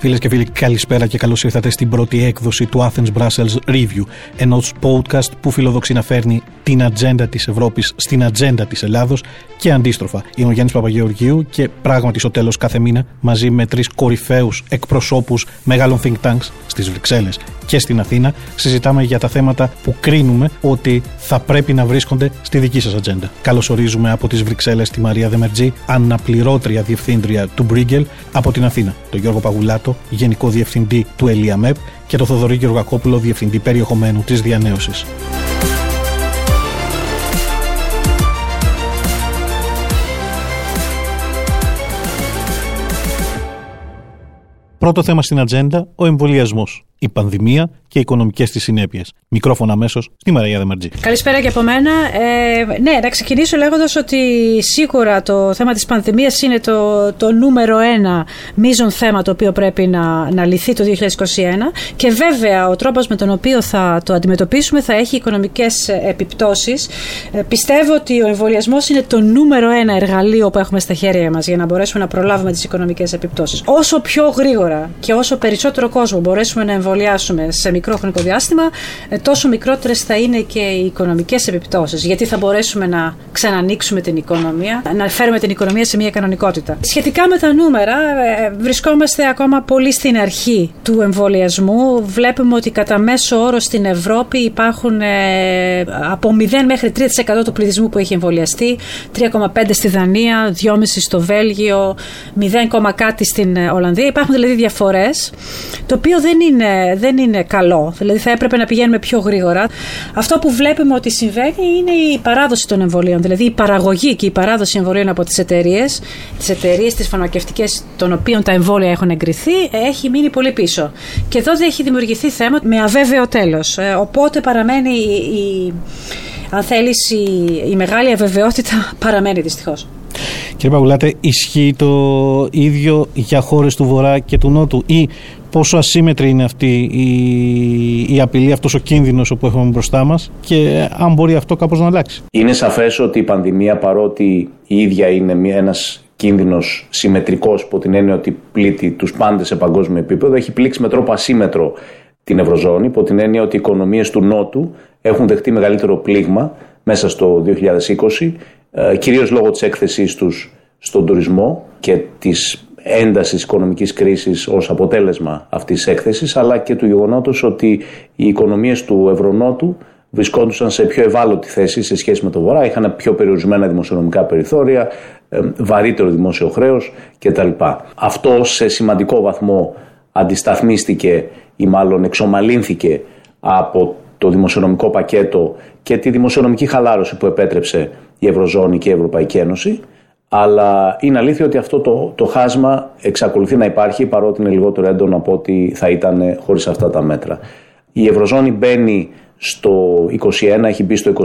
Φίλες και φίλοι, καλησπέρα και καλώς ήρθατε στην πρώτη έκδοση του Athens Brussels Review, ενός podcast που φιλοδοξεί να φέρνει την ατζέντα της Ευρώπης στην ατζέντα της Ελλάδος και αντίστροφα. Είμαι ο Γιάννης Παπαγεωργίου και πράγματι στο τέλος κάθε μήνα, μαζί με τρεις κορυφαίους εκπροσώπους μεγάλων think tanks στις Βρυξέλλες και στην Αθήνα, συζητάμε για τα θέματα που κρίνουμε ότι θα πρέπει να βρίσκονται στη δική σας ατζέντα. Καλωσορίζουμε από τις Βρυξέλλες τη Μαρία Δεμερτζή, αναπληρώτρια διευθύντρια του Μπρίγκελ, από την Αθήνα, τον Γιώργο Παγουλάτο, Γενικό Διευθυντή του ΕΛΙΑΜΕΠ και τον Θοδωρή Γεωργακόπουλο, Διευθυντή Περιεχομένου της Διανέωσης. Πρώτο θέμα στην ατζέντα, ο εμβολιασμός η πανδημία και οι οικονομικές της συνέπειες. Μικρόφωνο αμέσως στη Μαρία Δεμαρτζή. Καλησπέρα και από μένα. Ε, ναι, να ξεκινήσω λέγοντας ότι σίγουρα το θέμα της πανδημίας είναι το, το νούμερο ένα μείζον θέμα το οποίο πρέπει να, να λυθεί το 2021. Και βέβαια ο τρόπος με τον οποίο θα το αντιμετωπίσουμε θα έχει οικονομικές επιπτώσεις. Ε, πιστεύω ότι ο εμβολιασμός είναι το νούμερο ένα εργαλείο που έχουμε στα χέρια μας για να μπορέσουμε να προλάβουμε τις οικονομικές επιπτώσεις. Όσο πιο γρήγορα και όσο περισσότερο κόσμο μπορέσουμε να εμβολιάσουμε εμβολιάσουμε σε μικρό χρονικό διάστημα, ε, τόσο μικρότερες θα είναι και οι οικονομικές επιπτώσεις. Γιατί θα μπορέσουμε να ξανανοίξουμε την οικονομία, να φέρουμε την οικονομία σε μια κανονικότητα. Σχετικά με τα νούμερα, ε, βρισκόμαστε ακόμα πολύ στην αρχή του εμβολιασμού. Βλέπουμε ότι κατά μέσο όρο στην Ευρώπη υπάρχουν ε, από 0 μέχρι 3% του πληθυσμού που έχει εμβολιαστεί, 3,5 στη Δανία, 2,5 στο Βέλγιο, 0, κάτι στην Ολλανδία. Υπάρχουν δηλαδή διαφορές, το οποίο δεν είναι δεν είναι καλό. Δηλαδή θα έπρεπε να πηγαίνουμε πιο γρήγορα. Αυτό που βλέπουμε ότι συμβαίνει είναι η παράδοση των εμβολίων. Δηλαδή η παραγωγή και η παράδοση εμβολίων από τις εταιρείες, τις εταιρείες, τις φαρμακευτικές, των οποίων τα εμβόλια έχουν εγκριθεί, έχει μείνει πολύ πίσω. Και εδώ δεν έχει δημιουργηθεί θέμα με αβέβαιο τέλος. Ε, οπότε παραμένει η, αν θέλεις, η, η μεγάλη αβεβαιότητα παραμένει δυστυχώς. Κύριε Παγουλάτε, ισχύει το ίδιο για χώρες του Βορρά και του Νότου ή πόσο ασύμετρη είναι αυτή η, η απειλή, αυτός ο κίνδυνος που έχουμε μπροστά μας και αν μπορεί αυτό κάπως να αλλάξει. Είναι σαφές ότι η πανδημία παρότι η ίδια είναι μια, ένας κίνδυνος συμμετρικός από την έννοια ότι πλήττει τους πάντες σε παγκόσμιο επίπεδο έχει πλήξει με τρόπο ασύμετρο την Ευρωζώνη υπό την έννοια ότι οι οικονομίες του Νότου έχουν δεχτεί μεγαλύτερο πλήγμα μέσα στο 2020 ε, κυρίως λόγω της έκθεσής τους στον τουρισμό και της έντασης οικονομικής κρίσης ως αποτέλεσμα αυτής της έκθεσης, αλλά και του γεγονότος ότι οι οικονομίες του Ευρωνότου βρισκόντουσαν σε πιο ευάλωτη θέση σε σχέση με το Βορρά, είχαν πιο περιορισμένα δημοσιονομικά περιθώρια, ε, βαρύτερο δημόσιο χρέος κτλ. Αυτό σε σημαντικό βαθμό αντισταθμίστηκε ή μάλλον εξομαλύνθηκε από το δημοσιονομικό πακέτο και τη δημοσιονομική χαλάρωση που επέτρεψε η Ευρωζώνη και η Ευρωπαϊκή Ένωση. Αλλά είναι αλήθεια ότι αυτό το, το χάσμα εξακολουθεί να υπάρχει παρότι είναι λιγότερο έντονο από ό,τι θα ήταν χωρίς αυτά τα μέτρα. Η Ευρωζώνη μπαίνει στο 21, έχει μπει στο 21.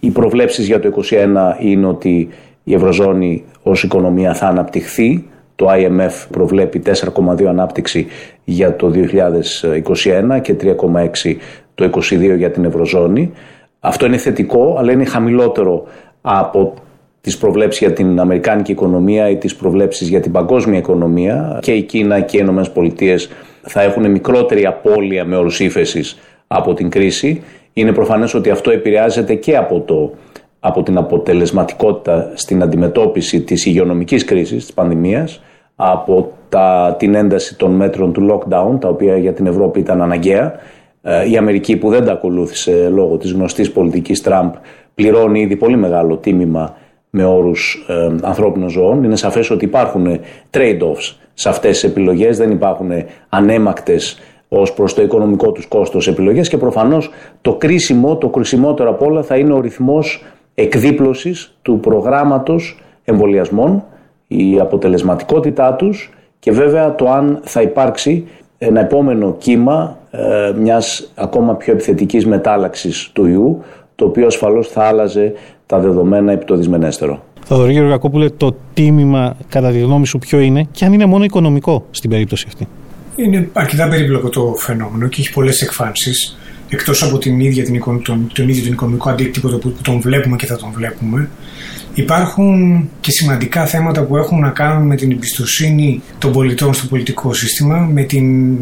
Οι προβλέψεις για το 21 είναι ότι η Ευρωζώνη ως οικονομία θα αναπτυχθεί. Το IMF προβλέπει 4,2 ανάπτυξη για το 2021 και 3,6 το 2022 για την Ευρωζώνη. Αυτό είναι θετικό, αλλά είναι χαμηλότερο από τις προβλέψεις για την Αμερικάνικη οικονομία ή τις προβλέψεις για την παγκόσμια οικονομία. Και η Κίνα και οι ΗΠΑ θα έχουν μικρότερη απώλεια με όρους ύφεσης από την κρίση. Είναι προφανές ότι αυτό επηρεάζεται και από, το, από την αποτελεσματικότητα στην αντιμετώπιση της υγειονομικής κρίσης, της πανδημίας, από τα, την ένταση των μέτρων του lockdown, τα οποία για την Ευρώπη ήταν αναγκαία. Ε, η Αμερική που δεν τα ακολούθησε λόγω της γνωστής πολιτικής Τραμπ πληρώνει ήδη πολύ μεγάλο τίμημα με όρους ε, ανθρώπινων ζωών. Είναι σαφές ότι υπάρχουν trade-offs σε αυτές τις επιλογές, δεν υπάρχουν ανέμακτες ως προς το οικονομικό τους κόστος επιλογές και προφανώς το κρίσιμο, το κρισιμότερο απ' όλα θα είναι ο ρυθμός εκδίπλωσης του προγράμματος εμβολιασμών, η αποτελεσματικότητά τους και βέβαια το αν θα υπάρξει ένα επόμενο κύμα ε, μιας ακόμα πιο επιθετικής μετάλλαξης του ιού, το οποίο ασφαλώς θα άλλαζε τα δεδομένα επί το δυσμενέστερο. Θοδωρή Γεωργακόπουλε, το τίμημα κατά τη γνώμη σου ποιο είναι και αν είναι μόνο οικονομικό στην περίπτωση αυτή. Είναι αρκετά περίπλοκο το φαινόμενο και έχει πολλές εκφάνσεις. Εκτός από την ίδια την, τον, τον ίδιο τον οικονομικό αντίκτυπο που τον βλέπουμε και θα τον βλέπουμε, υπάρχουν και σημαντικά θέματα που έχουν να κάνουν με την εμπιστοσύνη των πολιτών στο πολιτικό σύστημα, με την,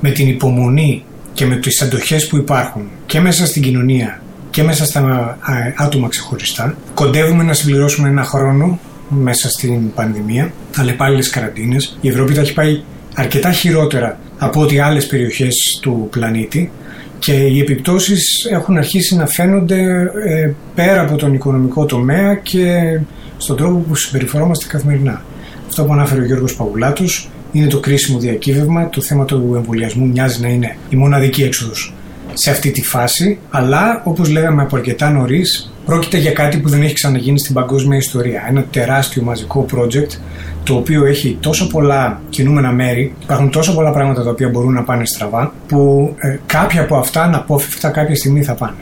με την υπομονή και με τις αντοχές που υπάρχουν και μέσα στην κοινωνία και μέσα στα άτομα ξεχωριστά. Κοντεύουμε να συμπληρώσουμε ένα χρόνο μέσα στην πανδημία, αλλεπάλληλες καραντίνες. Η Ευρώπη τα έχει πάει αρκετά χειρότερα από ό,τι άλλες περιοχές του πλανήτη και οι επιπτώσεις έχουν αρχίσει να φαίνονται ε, πέρα από τον οικονομικό τομέα και στον τρόπο που συμπεριφερόμαστε καθημερινά. Αυτό που ανάφερε ο Γιώργος Παγουλάτος είναι το κρίσιμο διακύβευμα. Το θέμα του εμβολιασμού μοιάζει να είναι η μοναδική έξοδος σε αυτή τη φάση, αλλά όπως λέγαμε από αρκετά νωρίς, πρόκειται για κάτι που δεν έχει ξαναγίνει στην παγκόσμια ιστορία. Ένα τεράστιο μαζικό project το οποίο έχει τόσο πολλά κινούμενα μέρη, υπάρχουν τόσο πολλά πράγματα τα οποία μπορούν να πάνε στραβά, που ε, κάποια από αυτά αναπόφευκτα κάποια στιγμή θα πάνε.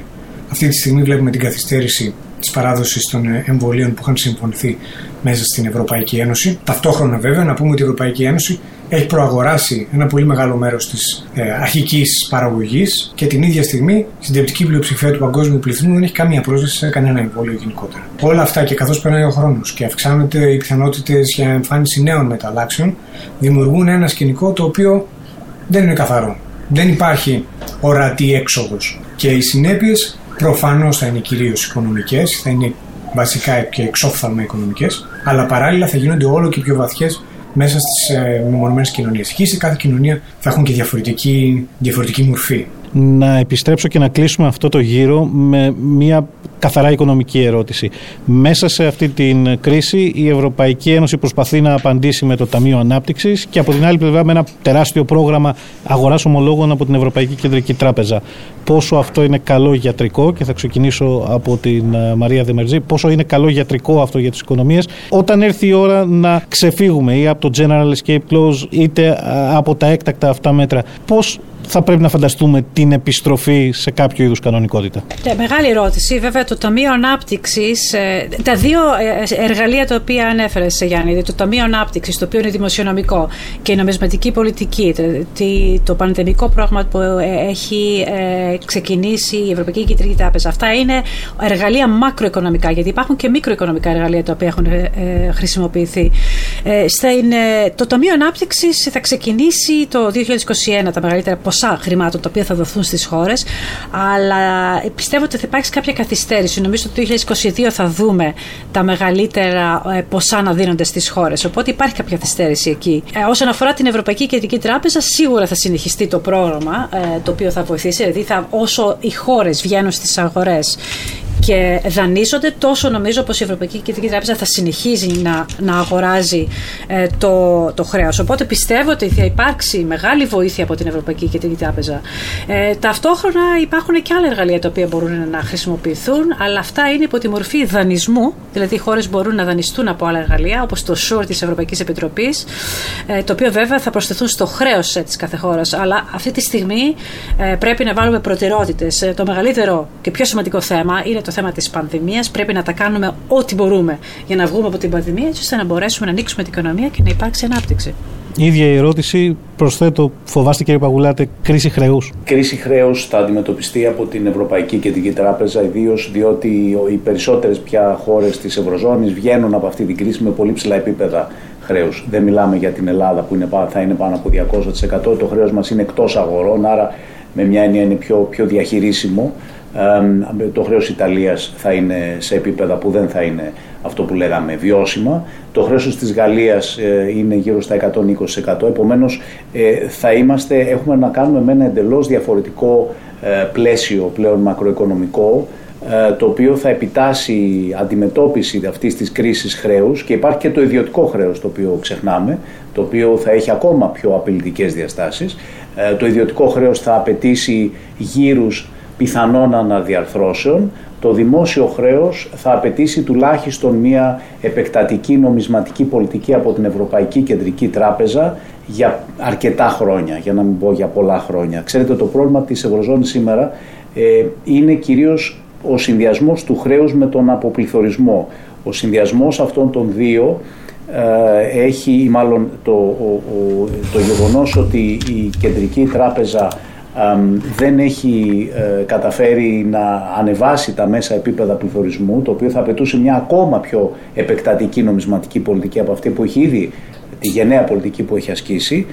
Αυτή τη στιγμή βλέπουμε την καθυστέρηση της παράδοσης των ε, εμβολίων που είχαν συμφωνηθεί μέσα στην Ευρωπαϊκή Ένωση. Ταυτόχρονα, βέβαια, να πούμε ότι η Ευρωπαϊκή Ένωση έχει προαγοράσει ένα πολύ μεγάλο μέρος της ε, αρχικής παραγωγής και την ίδια στιγμή η συντριπτική πλειοψηφία του παγκόσμιου πληθυσμού δεν έχει καμία πρόσβαση σε κανένα εμβόλιο γενικότερα. Όλα αυτά και καθώς περνάει ο χρόνος και αυξάνονται οι πιθανότητες για εμφάνιση νέων μεταλλάξεων, δημιουργούν ένα σκηνικό το οποίο δεν είναι καθαρό. Δεν υπάρχει ορατή έξοδος. Και οι συνέπειες προφανώς θα είναι κυρίως οικονομικές, θα είναι βασικά και εξόφθαλμα οικονομικές, αλλά παράλληλα θα γίνονται όλο και πιο βαθιές μέσα στις ε, μεμονωμένες κοινωνίες. Εκεί σε κάθε κοινωνία θα έχουν και διαφορετική, διαφορετική μορφή. Να επιστρέψω και να κλείσουμε αυτό το γύρο με μια καθαρά οικονομική ερώτηση. Μέσα σε αυτή την κρίση η Ευρωπαϊκή Ένωση προσπαθεί να απαντήσει με το Ταμείο Ανάπτυξης και από την άλλη πλευρά με ένα τεράστιο πρόγραμμα αγοράς ομολόγων από την Ευρωπαϊκή Κεντρική Τράπεζα. Πόσο αυτό είναι καλό γιατρικό, και θα ξεκινήσω από την ε, Μαρία Δεμερζή, πόσο είναι καλό γιατρικό αυτό για τις οικονομίες, όταν έρθει η ώρα να ξεφύγουμε ή από το General Escape Clause είτε ε, από τα έκτακτα αυτά μέτρα. Πώς θα πρέπει να φανταστούμε την επιστροφή σε κάποιο είδους κανονικότητα; Ναι, μεγάλη ερώτηση. Βέβαια, το Ταμείο Ανάπτυξης, ε, τα δύο ε, εργαλεία τα οποία ανέφερες, Γιάννη, το Ταμείο Ανάπτυξης, το οποίο είναι δημοσιονομικό και η νομισματική πολιτική, το πανδημικό πρόγραμμα που ε, έχει ξεκινήσει η Ευρωπαϊκή Κεντρική Τράπεζα. Αυτά είναι εργαλεία μακροοικονομικά, γιατί υπάρχουν και μικροοικονομικά εργαλεία τα οποία έχουν χρησιμοποιηθεί. Το Ταμείο Ανάπτυξης θα ξεκινήσει το 2021 τα μεγαλύτερα ποσά χρημάτων τα οποία θα δοθούν στις χώρες. Αλλά πιστεύω ότι θα υπάρξει κάποια καθυστέρηση. Νομίζω ότι το 2022 θα δούμε τα μεγαλύτερα ε, ποσά να δίνονται στις χώρες. Οπότε υπάρχει κάποια καθυστέρηση εκεί. Ε, όσον αφορά την Ευρωπαϊκή Κεντρική Τράπεζα, σίγουρα θα συνεχιστεί το πρόγραμμα ε, το οποίο θα βοηθήσει. Δηλαδή, θα, όσο οι χώρες βγαίνουν στις αγορές και δανείζονται, τόσο νομίζω πως η Ευρωπαϊκή Κεντρική Τράπεζα θα συνεχίζει να, να αγοράζει ε, το, το χρέος. Οπότε πιστεύω ότι θα υπάρξει μεγάλη βοήθεια από την Ευρωπαϊκή Κεντρική Τράπεζα. Ε, ταυτόχρονα υπάρχουν και άλλα εργαλεία τα οποία μπορούν να χρησιμοποιηθούν, αλλά αυτά είναι υπό τη μορφή δανεισμού, δηλαδή οι χώρες μπορούν να δανειστούν από άλλα εργαλεία, όπως το SURE της Ευρωπαϊκής Επιτροπής, ε, το οποίο βέβαια θα προσθεθούν στο χρέος ε, της κάθε χώρας. Αλλά αυτή τη στιγμή ε, πρέπει να βάλουμε προτεραιότητες. Ε, το μεγαλύτερο και πιο σημαντικό θέμα είναι το θέμα της πανδημίας. Πρέπει να τα κάνουμε ό,τι μπορούμε για να βγούμε από την πανδημία, ώστε να μπορέσουμε να ανοίξουμε την οικονομία και να υπάρξει ανάπτυξη. Η ίδια η ερώτηση, προσθέτω, φοβάστε κύριε Παγουλάτε, κρίση χρέους. Κρίση χρέους θα αντιμετωπιστεί από την Ευρωπαϊκή Κεντρική Τράπεζα, ιδίως διότι οι περισσότερες πια χώρες της Ευρωζώνης βγαίνουν από αυτή την κρίση με πολύ ψηλά επίπεδα χρέους. Δεν μιλάμε για την Ελλάδα που είναι, θα είναι πάνω από 200%. Το χρέος μας είναι εκτός αγορών, άρα με μια έννοια είναι πιο, πιο διαχειρίσιμο το χρέος Ιταλίας θα είναι σε επίπεδα που δεν θα είναι αυτό που λέγαμε βιώσιμα. Το χρέος της Γαλλίας ε, είναι γύρω στα 120%. Επομένως ε, θα είμαστε, έχουμε να κάνουμε με ένα εντελώς διαφορετικό ε, πλαίσιο πλέον μακροοικονομικό το οποίο θα επιτάσει αντιμετώπιση αυτής της κρίσης χρέους και υπάρχει και το ιδιωτικό χρέος το οποίο ξεχνάμε, το οποίο θα έχει ακόμα πιο απειλητικές διαστάσεις. Το ιδιωτικό χρέος θα απαιτήσει γύρους πιθανών αναδιαρθρώσεων, το δημόσιο χρέος θα απαιτήσει τουλάχιστον μια επεκτατική νομισματική πολιτική από την Ευρωπαϊκή Κεντρική Τράπεζα για αρκετά χρόνια, για να μην πω για πολλά χρόνια. Ξέρετε το πρόβλημα της Ευρωζώνης σήμερα ε, είναι κυρίως ο συνδυασμός του χρέους με τον αποπληθωρισμό. Ο συνδυασμός αυτών των δύο έχει, μάλλον το, το γεγονός ότι η Κεντρική Τράπεζα δεν έχει ε, καταφέρει να ανεβάσει τα μέσα επίπεδα πληθωρισμού, το οποίο θα απαιτούσε μια ακόμα πιο επεκτατική νομισματική πολιτική από αυτή που έχει ήδη τη γενναία πολιτική που έχει ασκήσει,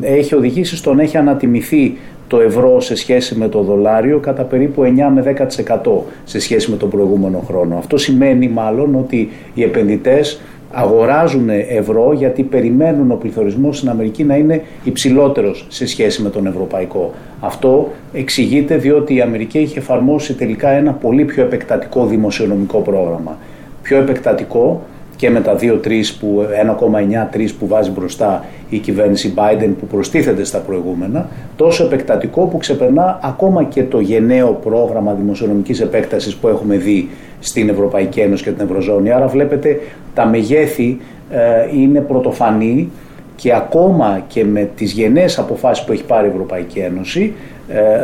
έχει οδηγήσει στο να έχει ανατιμηθεί το ευρώ σε σχέση με το δολάριο κατά περίπου 9 με 10% σε σχέση με τον προηγούμενο χρόνο. Αυτό σημαίνει μάλλον ότι οι επενδυτές αγοράζουν ευρώ γιατί περιμένουν ο πληθωρισμός στην Αμερική να είναι υψηλότερος σε σχέση με τον ευρωπαϊκό. Αυτό εξηγείται διότι η Αμερική έχει εφαρμόσει τελικά ένα πολύ πιο επεκτατικό δημοσιονομικό πρόγραμμα. Πιο επεκτατικό και με τα 2-3 που, 1,9-3 που βάζει μπροστά η κυβέρνηση Biden που προστίθεται στα προηγούμενα, τόσο επεκτατικό που ξεπερνά ακόμα και το γενναίο πρόγραμμα δημοσιονομικής επέκτασης που έχουμε δει στην Ευρωπαϊκή Ένωση και την Ευρωζώνη. Άρα βλέπετε τα μεγέθη ε, είναι πρωτοφανή και ακόμα και με τις γενναίες αποφάσεις που έχει πάρει η Ευρωπαϊκή Ένωση ε,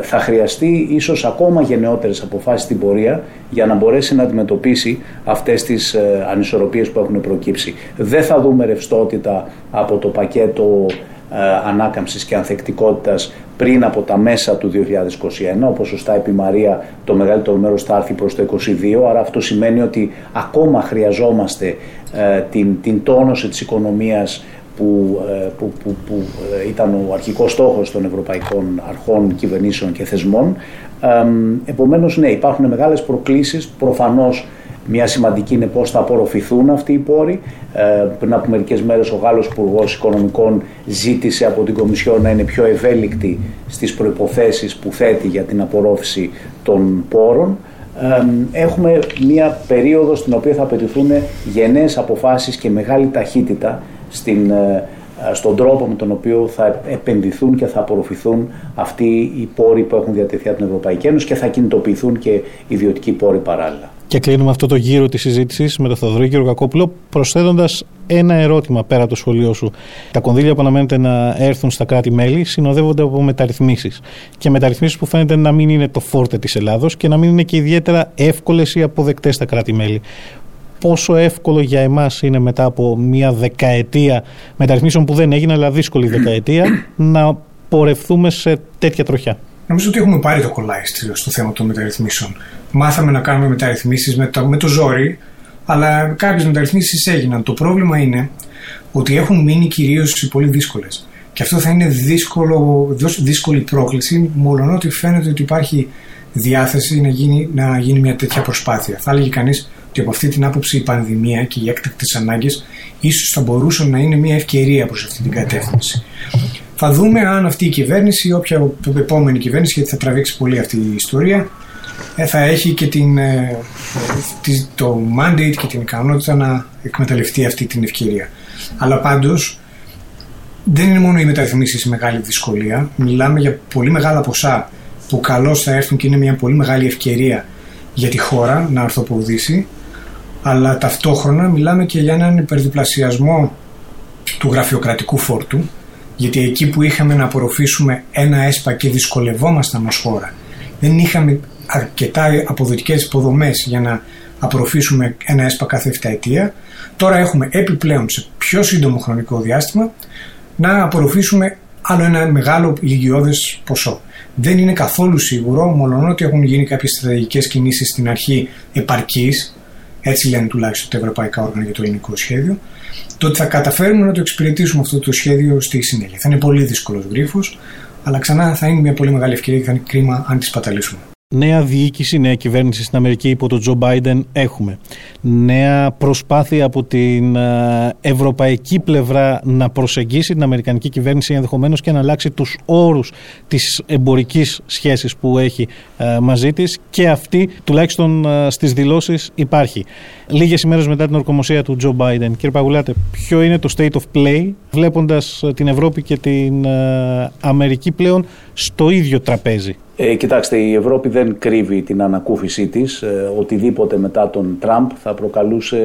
θα χρειαστεί ίσως ακόμα γενναιότερες αποφάσεις στην πορεία για να μπορέσει να αντιμετωπίσει αυτές τις ε, ανισορροπίες που έχουν προκύψει. Δεν θα δούμε ρευστότητα από το πακέτο ε, ανάκαμψης και ανθεκτικότητας πριν από τα μέσα του 2021, όπως σωστά είπε η Μαρία, το μεγαλύτερο μέρος θα έρθει προς το 2022, άρα αυτό σημαίνει ότι ακόμα χρειαζόμαστε την, την τόνωση της οικονομίας που, ε, που, που, που ε, ήταν ο αρχικός στόχος των ευρωπαϊκών αρχών, κυβερνήσεων και θεσμών. Επομένως, ναι, υπάρχουν μεγάλες προκλήσεις, προφανώς μια σημαντική είναι πώς θα απορροφηθούν αυτοί οι πόροι. Ε, πριν από μερικές μέρες ο Γάλλος Υπουργός Οικονομικών ζήτησε από την Κομισιό να είναι πιο ευέλικτη στις προϋποθέσεις που θέτει για την απορρόφηση των πόρων. έχουμε μια περίοδο στην οποία θα απαιτηθούν γενναίες αποφάσεις και μεγάλη ταχύτητα στην, ε, ε, στον τρόπο με τον οποίο θα επενδυθούν και θα απορροφηθούν αυτοί οι πόροι που έχουν διατεθεί από την Ευρωπαϊκή Ένωση και θα κινητοποιηθούν και ιδιωτικοί πόροι παράλληλα. Και κλείνουμε αυτό το γύρο της συζήτησης με τον Θοδωρή και τον Κακόπουλο, προσθέτοντας ένα ερώτημα πέρα από το σχολείο σου. Τα κονδύλια που αναμένεται να έρθουν στα κράτη-μέλη συνοδεύονται από μεταρρυθμίσεις. Και μεταρρυθμίσεις που φαίνεται να μην είναι το φόρτε της Ελλάδος και να μην είναι και ιδιαίτερα εύκολες ή αποδεκτές στα κράτη-μέλη πόσο εύκολο για εμάς είναι μετά από μια δεκαετία μεταρρυθμίσεων που δεν έγινε, αλλά δύσκολη δεκαετία, να πορευθούμε σε τέτοια τροχιά. Νομίζω ότι έχουμε πάρει το κολλάι στο θέμα των μεταρρυθμίσεων. Μάθαμε να κάνουμε μεταρρυθμίσεις με το, με το ζόρι, αλλά κάποιες μεταρρυθμίσεις έγιναν. Το πρόβλημα είναι ότι έχουν μείνει κυρίως οι πολύ δύσκολες. Και αυτό θα είναι δύσκολο, δύσκολη πρόκληση, μόνο ότι φαίνεται ότι υπάρχει διάθεση να γίνει, να γίνει μια τέτοια προσπάθεια. Θα έλεγε κανείς ότι από αυτή την άποψη η πανδημία και οι έκτακτες ανάγκες ίσως θα μπορούσαν να είναι μια ευκαιρία προς αυτή την κατεύθυνση. Θα δούμε αν αυτή η κυβέρνηση ή όποια επόμενη κυβέρνηση, γιατί θα τραβήξει πολύ αυτή η ιστορία, ε, θα έχει και την, ε, το mandate και την ικανότητα να εκμεταλλευτεί αυτή την ευκαιρία. Αλλά πάντως δεν είναι μόνο οι μεταρρυθμίσεις η μεγάλη δυσκολία. Μιλάμε για πολύ μεγάλα ποσά που καλώς θα έρθουν και είναι μια πολύ μεγάλη ευκαιρία για τη χώρα να αρθοποδήσει αλλά ταυτόχρονα μιλάμε και για έναν υπερδιπλασιασμό του γραφειοκρατικού φόρτου γιατί εκεί που είχαμε να απορροφήσουμε ένα έσπα και δυσκολευόμασταν ως χώρα δεν είχαμε αρκετά αποδοτικές υποδομές για να απορροφήσουμε ένα έσπα κάθε 7 ετία τώρα έχουμε επιπλέον σε πιο σύντομο χρονικό διάστημα να απορροφήσουμε άλλο ένα μεγάλο ηλικιώδες ποσό. Δεν είναι καθόλου σίγουρο, μόνο ότι έχουν γίνει κάποιες στρατηγικές κινήσεις στην αρχή επαρκής, έτσι λένε τουλάχιστον τα ευρωπαϊκά όργανα για το ελληνικό σχέδιο, το ότι θα καταφέρουμε να το εξυπηρετήσουμε αυτό το σχέδιο στη συνέχεια. Θα είναι πολύ δύσκολος γρίφος, αλλά ξανά θα είναι μια πολύ μεγάλη ευκαιρία και θα είναι κρίμα αν τη παταλήσουμε νέα διοίκηση, νέα κυβέρνηση στην Αμερική υπό τον Τζο Μπάιντεν έχουμε. Νέα προσπάθεια από την ε, ευρωπαϊκή πλευρά να προσεγγίσει την Αμερικανική κυβέρνηση ενδεχομένως και να αλλάξει τους όρους της εμπορικής σχέσης που έχει ε, μαζί της και αυτή τουλάχιστον ε, στις δηλώσεις υπάρχει. Λίγες ημέρες μετά την ορκομοσία του Τζο Μπάιντεν, κύριε Παγουλάτε, ποιο είναι το state of play βλέποντας την Ευρώπη και την Αμερική πλέον στο ίδιο τραπέζι; Ε, κοιτάξτε, η Ευρώπη δεν κρύβει την ανακούφισή της. Ε, οτιδήποτε μετά τον Τραμπ θα προκαλούσε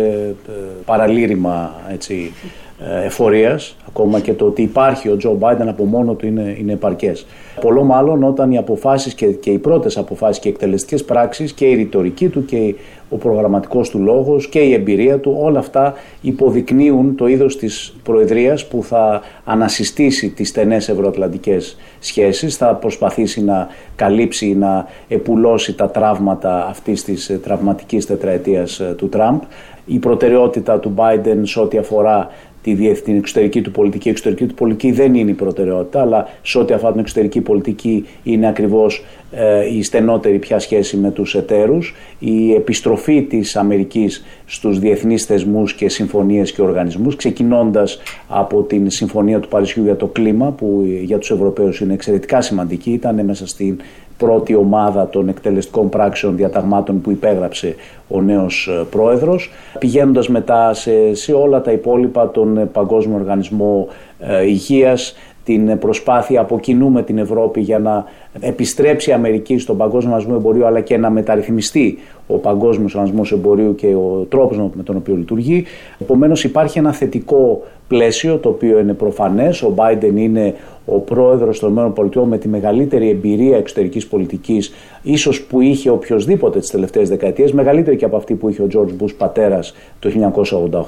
ε, παραλήρημα έτσι, ε, εφορίας, ακόμα και το ότι υπάρχει ο Τζο Μπάιντεν από μόνο του είναι, είναι επαρκές. Πολλό μάλλον όταν οι αποφάσεις και, και οι πρώτες αποφάσεις και οι εκτελεστικές πράξεις και η ρητορική του και ο προγραμματικός του λόγος και η εμπειρία του, όλα αυτά υποδεικνύουν το είδος της Προεδρίας που θα ανασυστήσει τις στενές ευρωατλαντικές σχέσεις, θα προσπαθήσει να καλύψει, να επουλώσει τα τραύματα αυτής της ε, τραυματικής τετραετίας ε, του Τραμπ. Η προτεραιότητα του Biden σε ό,τι αφορά τη την εξωτερική του πολιτική. Η εξωτερική του πολιτική δεν είναι η προτεραιότητα, αλλά σε ό,τι αφορά την εξωτερική πολιτική είναι ακριβώς ε, η στενότερη πια σχέση με τους εταίρους, η επιστροφή της Αμερικής στους διεθνείς θεσμούς και συμφωνίες και οργανισμούς, ξεκινώντας από την Συμφωνία του Παρισιού για το κλίμα, που για τους Ευρωπαίους είναι εξαιρετικά σημαντική, ήταν μέσα στην πρώτη ομάδα των εκτελεστικών πράξεων διαταγμάτων που υπέγραψε ο νέος ε, πρόεδρος, πηγαίνοντας μετά σε, σε όλα τα υπόλοιπα τον ε, Παγκόσμιο Οργανισμό ε, Υγείας, την προσπάθεια από κοινού με την Ευρώπη για να επιστρέψει η Αμερική στον παγκόσμιο οργανισμό εμπορίου αλλά και να μεταρρυθμιστεί ο παγκόσμιος οργανισμός εμπορίου και ο τρόπος με τον οποίο λειτουργεί. Επομένως υπάρχει ένα θετικό πλαίσιο το οποίο είναι προφανές. Ο Biden είναι ο πρόεδρος των ΗΠΑ με τη μεγαλύτερη εμπειρία εξωτερικής πολιτικής ίσως που είχε οποιοδήποτε τις τελευταίες δεκαετίες, μεγαλύτερη και από αυτή που είχε ο George Bush πατέρας το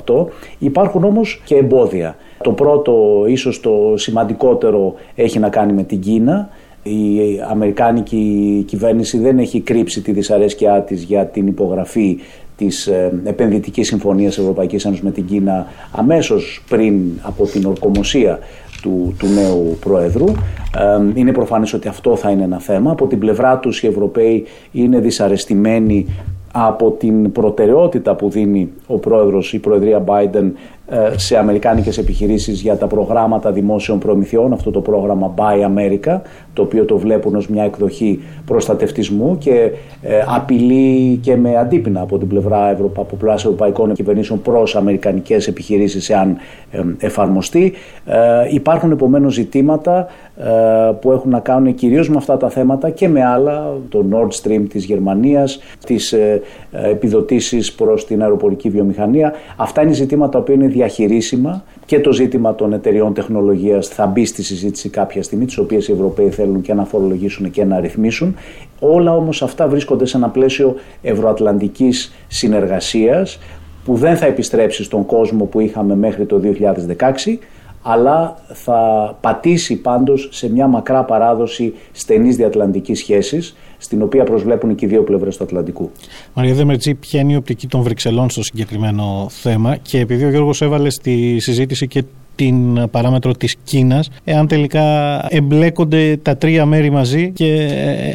1988. Υπάρχουν όμως και εμπόδια. Το πρώτο, ίσως το σημαντικότερο, έχει να κάνει με την Κίνα. Η Αμερικάνικη κυβέρνηση δεν έχει κρύψει τη δυσαρέσκειά της για την υπογραφή της ε, επενδυτικής συμφωνίας Ευρωπαϊκής Ένωσης με την Κίνα αμέσως πριν από την ορκομοσία του, του νέου Προέδρου. Ε, είναι προφανές ότι αυτό θα είναι ένα θέμα. Από την πλευρά τους οι Ευρωπαίοι είναι δυσαρεστημένοι από την προτεραιότητα που δίνει ο πρόεδρος, η Προεδρία Biden ε, σε αμερικάνικες επιχειρήσεις για τα προγράμματα δημόσιων προμηθειών, αυτό το πρόγραμμα Buy America, το οποίο το βλέπουν ως μια εκδοχή προστατευτισμού και ε, απειλεί και με αντίπεινα από την πλευρά Ευρωπα, από πλευράς ευρωπαϊκών κυβερνήσεων προς αμερικανικές επιχειρήσεις εάν ε, εφαρμοστεί. Υπάρχουν επομένως ζητήματα που έχουν να κάνουν κυρίως με αυτά τα θέματα και με άλλα, το Nord Stream της Γερμανίας, τις επιδοτήσεις προς την αεροπορική βιομηχανία. Αυτά είναι ζητήματα που είναι διαχειρίσιμα και το ζήτημα των εταιριών τεχνολογίας θα μπει στη συζήτηση κάποια στιγμή, τις οποίες οι Ευρωπαίοι θέλουν και να φορολογήσουν και να ρυθμίσουν. Όλα όμως αυτά βρίσκονται σε ένα πλαίσιο ευρωατλαντικής συνεργασίας που δεν θα επιστρέψει στον κόσμο που είχαμε μέχρι το 2016 αλλά θα πατήσει πάντως σε μια μακρά παράδοση στενής διατλαντικής σχέσης στην οποία προσβλέπουν και οι δύο πλευρές του Ατλαντικού. Μαρία Δεμερτζή, ποια είναι η οπτική των Βρυξελών στο συγκεκριμένο θέμα; Και επειδή ο Γιώργος έβαλε στη συζήτηση και την παράμετρο της Κίνας εάν τελικά εμπλέκονται τα τρία μέρη μαζί και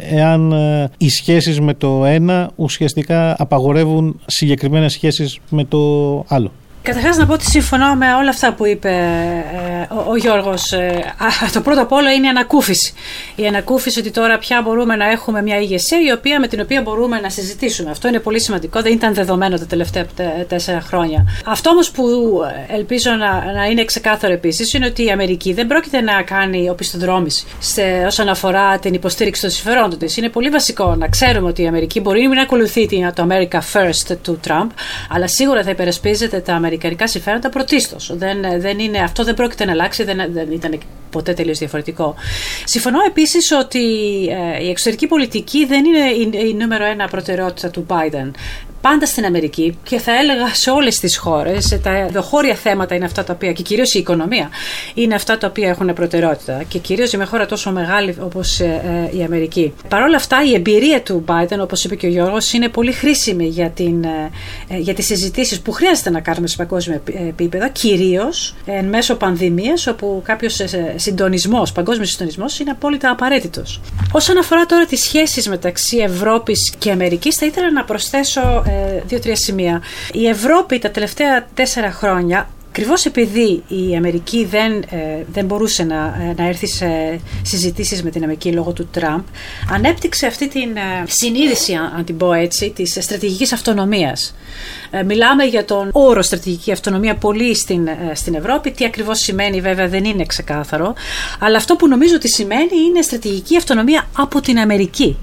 εάν ε, οι σχέσεις με το ένα ουσιαστικά απαγορεύουν συγκεκριμένες σχέσεις με το άλλο. Καταρχάς να πω ότι συμφωνώ με όλα αυτά που είπε ε, ο, ο Γιώργος. Ε, το πρώτο απ' όλα είναι η ανακούφιση. Η ανακούφιση ότι τώρα πια μπορούμε να έχουμε μια ηγεσία η οποία, με την οποία μπορούμε να συζητήσουμε. Αυτό είναι πολύ σημαντικό. Δεν ήταν δεδομένο τα τελευταία τέσσερα χρόνια. Αυτό όμως που ελπίζω να, να είναι ξεκάθαρο επίσης είναι ότι η Αμερική δεν πρόκειται να κάνει οπισθοδρόμηση σε, όσον αφορά την υποστήριξη των συμφερόντων της. Είναι πολύ βασικό να ξέρουμε ότι η Αμερική μπορεί να ακολουθεί το America First του Τραμπ, αλλά σίγουρα θα υπερασπίζεται τα αμερικανικά συμφέροντα πρωτίστως. Δεν, δεν είναι, αυτό δεν πρόκειται να αλλάξει, δεν, δεν ήταν ποτέ τελείως διαφορετικό. Συμφωνώ επίσης ότι ε, η εξωτερική πολιτική δεν είναι η, η νούμερο ένα προτεραιότητα του Biden πάντα στην Αμερική και θα έλεγα σε όλες τις χώρες. Τα δοχώρια θέματα είναι αυτά τα οποία, και κυρίως η οικονομία, είναι αυτά τα οποία έχουν προτεραιότητα. Και κυρίως για μια χώρα τόσο μεγάλη όπως ε, ε, η Αμερική. Παρ' όλα αυτά, η εμπειρία του Biden, όπως είπε και ο Γιώργος, είναι πολύ χρήσιμη για, την, ε, για τις συζητήσεις που χρειάζεται να κάνουμε σε παγκόσμιο επίπεδο, κυρίως εν μέσω πανδημίας, όπου κάποιος συντονισμός, παγκόσμιος συντονισμός, είναι απόλυτα απαραίτητος. Όσον αφορά τώρα τις σχέσεις μεταξύ Ευρώπης και Αμερικής, θα ήθελα να προσθέσω δύο-τρία σημεία. Η Ευρώπη τα τελευταία τέσσερα χρόνια Ακριβώς επειδή η Αμερική δεν, ε, δεν μπορούσε να, ε, να έρθει σε συζητήσεις με την Αμερική λόγω του Τραμπ, ανέπτυξε αυτή την ε, συνείδηση, αν την πω έτσι, της στρατηγικής αυτονομίας. μιλάμε για τον όρο στρατηγική αυτονομία πολύ στην, στην Ευρώπη. Τι ακριβώς σημαίνει βέβαια δεν είναι ξεκάθαρο. Αλλά αυτό που νομίζω ότι σημαίνει είναι στρατηγική αυτονομία από την Αμερική.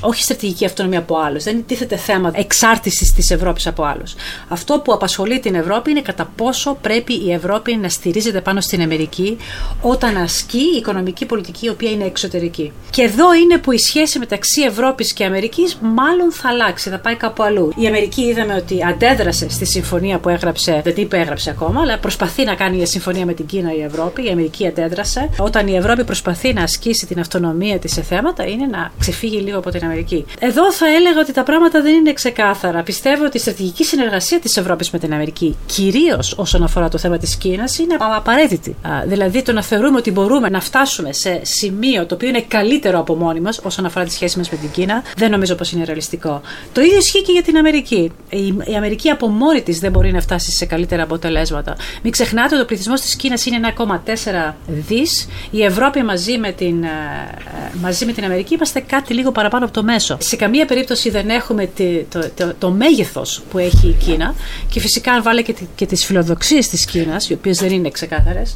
Όχι στρατηγική αυτονομία από άλλους. Δεν τίθεται θέμα εξάρτησης της Ευρώπης από άλλους. Αυτό που απασχολεί την Ευρώπη είναι κατά πόσο πρέπει η Ευρώπη να στηρίζεται πάνω στην Αμερική όταν ασκεί η οικονομική πολιτική η οποία είναι εξωτερική. Και εδώ είναι που η σχέση μεταξύ Ευρώπης και Αμερικής μάλλον θα αλλάξει, θα πάει κάπου αλλού. Η Αμερική είδαμε ότι αντέδρασε στη συμφωνία που έγραψε, δεν υπέγραψε ακόμα, αλλά προσπαθεί να κάνει μια συμφωνία με την Κίνα η Ευρώπη. Η Αμερική αντέδρασε. Όταν η Ευρώπη προσπαθεί να ασκήσει την αυτονομία της σε θέματα, είναι να ξεφύγει λίγο από την Αμερική. Εδώ θα έλεγα ότι τα πράγματα δεν είναι ξεκάθαρα. Πιστεύω ότι η στρατηγική συνεργασία της Ευρώπης με την Αμερική, κυρίως όσον αφορά το θέμα της Κίνας, είναι απαραίτητη. Δηλαδή το να θεωρούμε ότι μπορούμε να φτάσουμε σε σημείο το οποίο είναι καλύτερο από μόνοι μας όσον αφορά τη σχέση μας με την Κίνα, δεν νομίζω πως είναι ρεαλιστικό. Το ίδιο ισχύει και για την Αμερική. Η, Αμερική από μόνη της δεν μπορεί να φτάσει σε καλύτερα αποτελέσματα. Μην ξεχνάτε ότι ο πληθυσμός της Κίνας είναι 1,4 δις. Η Ευρώπη μαζί με, την, ε, ε, μαζί με την Αμερική είμαστε κάτι λίγο παραπάνω από το μέσο. Σε καμία περίπτωση δεν έχουμε το, το, το, μέγεθος που έχει η Κίνα και φυσικά αν βάλε και, και τις φιλοδοξίες της Κίνας, οι οποίες δεν είναι ξεκάθαρες,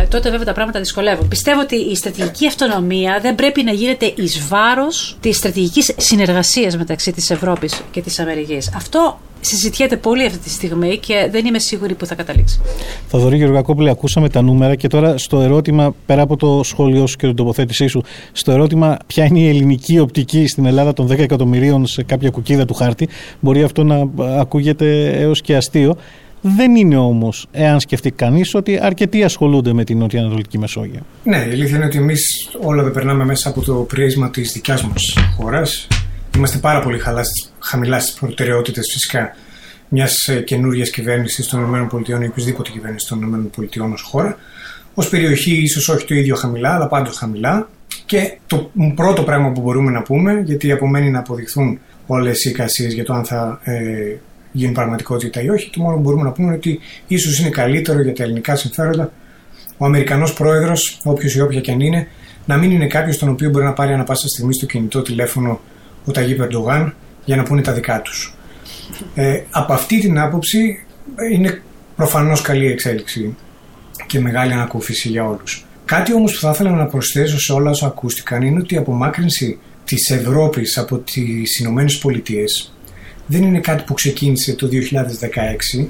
ε, τότε βέβαια τα πράγματα δυσκολεύουν. Πιστεύω ότι η στρατηγική αυτονομία δεν πρέπει να γίνεται εις βάρος της στρατηγικής συνεργασίας μεταξύ της Ευρώπης και της Αμερικής. Αυτό συζητιέται πολύ αυτή τη στιγμή και δεν είμαι σίγουρη που θα καταλήξει. Θοδωρή Γεωργακόπουλη, ακούσαμε τα νούμερα και τώρα στο ερώτημα, πέρα από το σχόλιο σου και την τοποθέτησή σου, στο ερώτημα ποια είναι η ελληνική οπτική στην Ελλάδα των 10 εκατομμυρίων σε κάποια κουκίδα του χάρτη, μπορεί αυτό να ακούγεται έως και αστείο. Δεν είναι όμως, εάν σκεφτεί κανείς, ότι αρκετοί ασχολούνται με την Νοτιοανατολική Μεσόγειο. Ναι, η αλήθεια είναι ότι εμείς όλα δεν περνάμε μέσα από το πρίσμα της δικιάς μας χώρας. Είμαστε πάρα πολύ χαμηλά στις προτεραιότητες φυσικά μιας ε, καινούργιας κυβέρνησης των ΗΠΑ ή οποιοδήποτε κυβέρνησης των ΗΠΑ ως χώρα. Ω περιοχή, ίσως όχι το ίδιο χαμηλά, αλλά πάντως χαμηλά. Και το πρώτο πράγμα που μπορούμε να πούμε, γιατί απομένει να αποδειχθούν όλες οι εικασίες για το αν θα ε, γίνει πραγματικότητα ή όχι, το μόνο που μπορούμε να πούμε είναι ότι ίσως είναι καλύτερο για τα ελληνικά συμφέροντα ο Αμερικανός πρόεδρος, όποιος ή όποια και αν είναι, να μην είναι κάποιος τον οποίο μπορεί να πάρει ανα πάσα στιγμή στο κινητό τηλέφωνο ο Ταγί Περντογάν για να πούνε τα δικά τους. Ε, από αυτή την άποψη είναι προφανώς καλή εξέλιξη και μεγάλη ανακούφιση για όλους. Κάτι όμως που θα ήθελα να προσθέσω σε όλα όσα ακούστηκαν είναι ότι η απομάκρυνση της Ευρώπης από τις Ηνωμένες Πολιτείες δεν είναι κάτι που ξεκίνησε το 2016.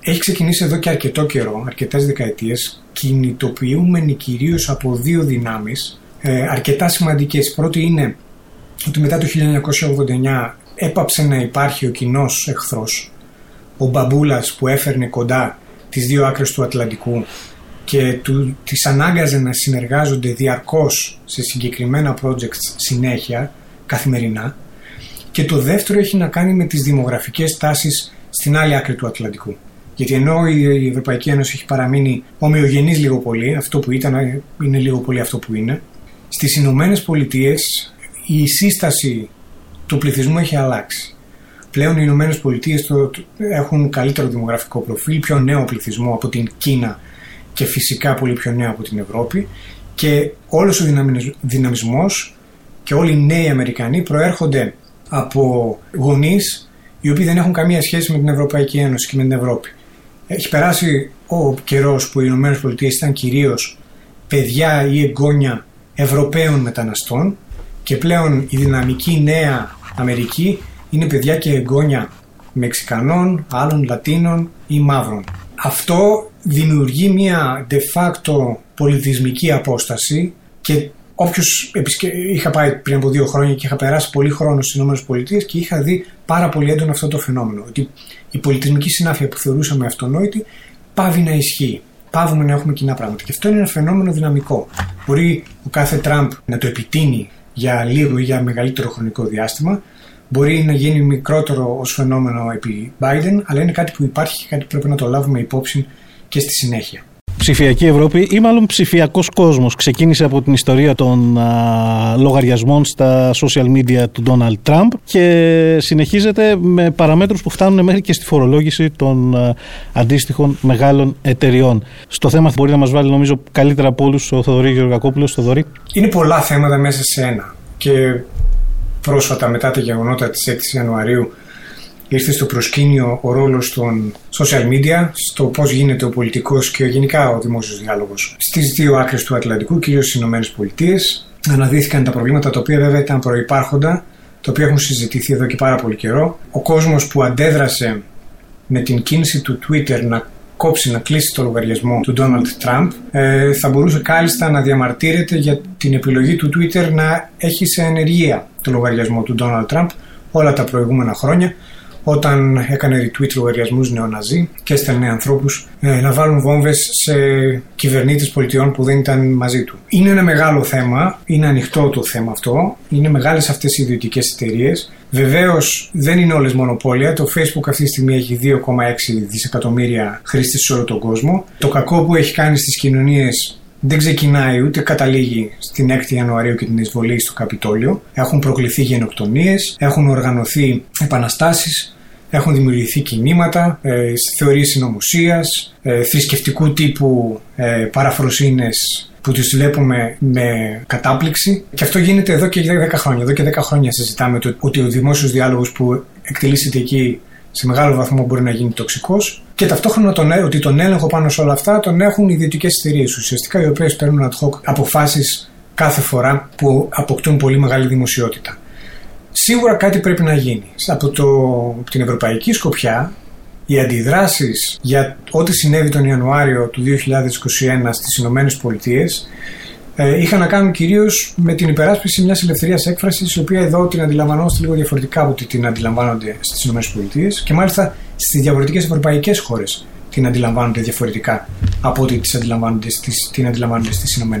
Έχει ξεκινήσει εδώ και αρκετό καιρό, αρκετές δεκαετίες, κινητοποιούμενοι κυρίως από δύο δυνάμεις ε, αρκετά σημαντικές. Πρώτη είναι ότι μετά το 1989 έπαψε να υπάρχει ο κοινός εχθρός, ο μπαμπούλας που έφερνε κοντά τις δύο άκρες του Ατλαντικού και του, τις ανάγκαζε να συνεργάζονται διαρκώς σε συγκεκριμένα projects συνέχεια, καθημερινά. Και το δεύτερο έχει να κάνει με τις δημογραφικές τάσεις στην άλλη άκρη του Ατλαντικού. Γιατί ενώ η Ευρωπαϊκή Ένωση έχει παραμείνει ομοιογενής λίγο πολύ, αυτό που ήταν είναι λίγο πολύ αυτό που είναι, στις Ηνωμένες Πολιτείες η σύσταση του πληθυσμού έχει αλλάξει. Πλέον οι Ηνωμένες Πολιτείες έχουν καλύτερο δημογραφικό προφίλ, πιο νέο πληθυσμό από την Κίνα και φυσικά πολύ πιο νέο από την Ευρώπη και όλος ο δυναμισμός και όλοι οι νέοι Αμερικανοί προέρχονται από γονείς οι οποίοι δεν έχουν καμία σχέση με την Ευρωπαϊκή Ένωση και με την Ευρώπη. Έχει περάσει ο καιρός που οι Ηνωμένες Πολιτείες ήταν κυρίως παιδιά ή εγγόνια Ευρωπαίων μεταναστών και πλέον η δυναμική νέα Αμερική είναι παιδιά και εγγόνια Μεξικανών, άλλων Λατίνων ή Μαύρων. Αυτό δημιουργεί μια de facto πολιτισμική απόσταση και όποιος είχα πάει πριν από δύο χρόνια και είχα περάσει πολύ χρόνο στις ΗΠΑ και είχα δει πάρα πολύ έντονο αυτό το φαινόμενο. Ότι η πολιτισμική συνάφεια που θεωρούσαμε αυτονόητη πάβει να ισχύει. Πάβουμε να έχουμε κοινά πράγματα. Και αυτό είναι ένα φαινόμενο δυναμικό. Μπορεί ο κάθε Τραμπ να το επιτείνει για λίγο ή για μεγαλύτερο χρονικό διάστημα. Μπορεί να γίνει μικρότερο ως φαινόμενο επί Biden, αλλά είναι κάτι που υπάρχει και κάτι που πρέπει να το λάβουμε υπόψη και στη συνέχεια ψηφιακή Ευρώπη ή μάλλον ψηφιακός κόσμος ξεκίνησε από την ιστορία των α, λογαριασμών στα social media του Donald Trump και συνεχίζεται με παραμέτρους που φτάνουν μέχρι και στη φορολόγηση των α, αντίστοιχων μεγάλων εταιριών. Στο θέμα μπορεί να μας βάλει νομίζω καλύτερα από όλους ο Θοδωρή Γεωργακόπουλος. Θοδωρή. Είναι πολλά θέματα μέσα σε ένα και πρόσφατα μετά τα γεγονότα της 6 Ιανουαρίου ήρθε στο προσκήνιο ο ρόλος των social media, στο πώς γίνεται ο πολιτικός και γενικά ο δημόσιος διάλογος στις δύο άκρες του Ατλαντικού, κυρίως στις Ηνωμένες Πολιτείες. αναδύθηκαν τα προβλήματα τα οποία βέβαια ήταν προϋπάρχοντα, τα οποία έχουν συζητηθεί εδώ και πάρα πολύ καιρό. Ο κόσμος που αντέδρασε με την κίνηση του Twitter να κόψει, να κλείσει το λογαριασμό του Donald Trump, ε, θα μπορούσε κάλλιστα να διαμαρτύρεται για την επιλογή του Twitter να έχει σε ενεργεία το λογαριασμό του Donald Trump όλα τα προηγούμενα χρόνια όταν έκανε retweet λογαριασμούς νεοναζί και έστελνε ανθρώπους ε, να βάλουν βόμβες σε κυβερνήτες πολιτιών που δεν ήταν μαζί του. Είναι ένα μεγάλο θέμα, είναι ανοιχτό το θέμα αυτό, είναι μεγάλες αυτές οι ιδιωτικές εταιρείες. Βεβαίως δεν είναι όλες μονοπόλια. Το Facebook αυτή τη στιγμή έχει 2,6 δισεκατομμύρια χρήστες σε όλο τον κόσμο. Το κακό που έχει κάνει στις κοινωνίες δεν ξεκινάει ούτε καταλήγει στην 6η Ιανουαρίου και την εισβολή στο Καπιτόλιο. Έχουν προκληθεί γενοκτονίες, έχουν οργανωθεί επαναστάσεις, έχουν δημιουργηθεί κινήματα, ε, θεωρίες συνωμοσίας, ε, θρησκευτικού τύπου ε, παραφροσύνες που τις βλέπουμε με κατάπληξη και αυτό γίνεται εδώ και 10 χρόνια. Εδώ και 10 χρόνια συζητάμε το, ότι ο δημόσιος διάλογος που εκτελήσεται εκεί σε μεγάλο βαθμό μπορεί να γίνει τοξικός και ταυτόχρονα τον, ότι τον έλεγχο πάνω σε όλα αυτά τον έχουν ιδιωτικέ εταιρείες ουσιαστικά οι οποίες παίρνουν ad hoc αποφάσεις κάθε φορά που αποκτούν πολύ μεγάλη δημοσιότητα. Σίγουρα κάτι πρέπει να γίνει. Από, το, από την ευρωπαϊκή σκοπιά οι αντιδράσεις για ό,τι συνέβη τον Ιανουάριο του 2021 στις Ηνωμένες Πολιτείες ε, είχαν να κάνουν κυρίως με την υπεράσπιση μιας ελευθερίας έκφρασης, η οποία εδώ την αντιλαμβανόμαστε λίγο διαφορετικά από ότι την αντιλαμβάνονται στις ΗΠΑ και μάλιστα στις διαφορετικές ευρωπαϊκές χώρες την αντιλαμβάνονται διαφορετικά από ότι τις αντιλαμβάνονται στις, την αντιλαμβάνονται στις ΗΠΑ.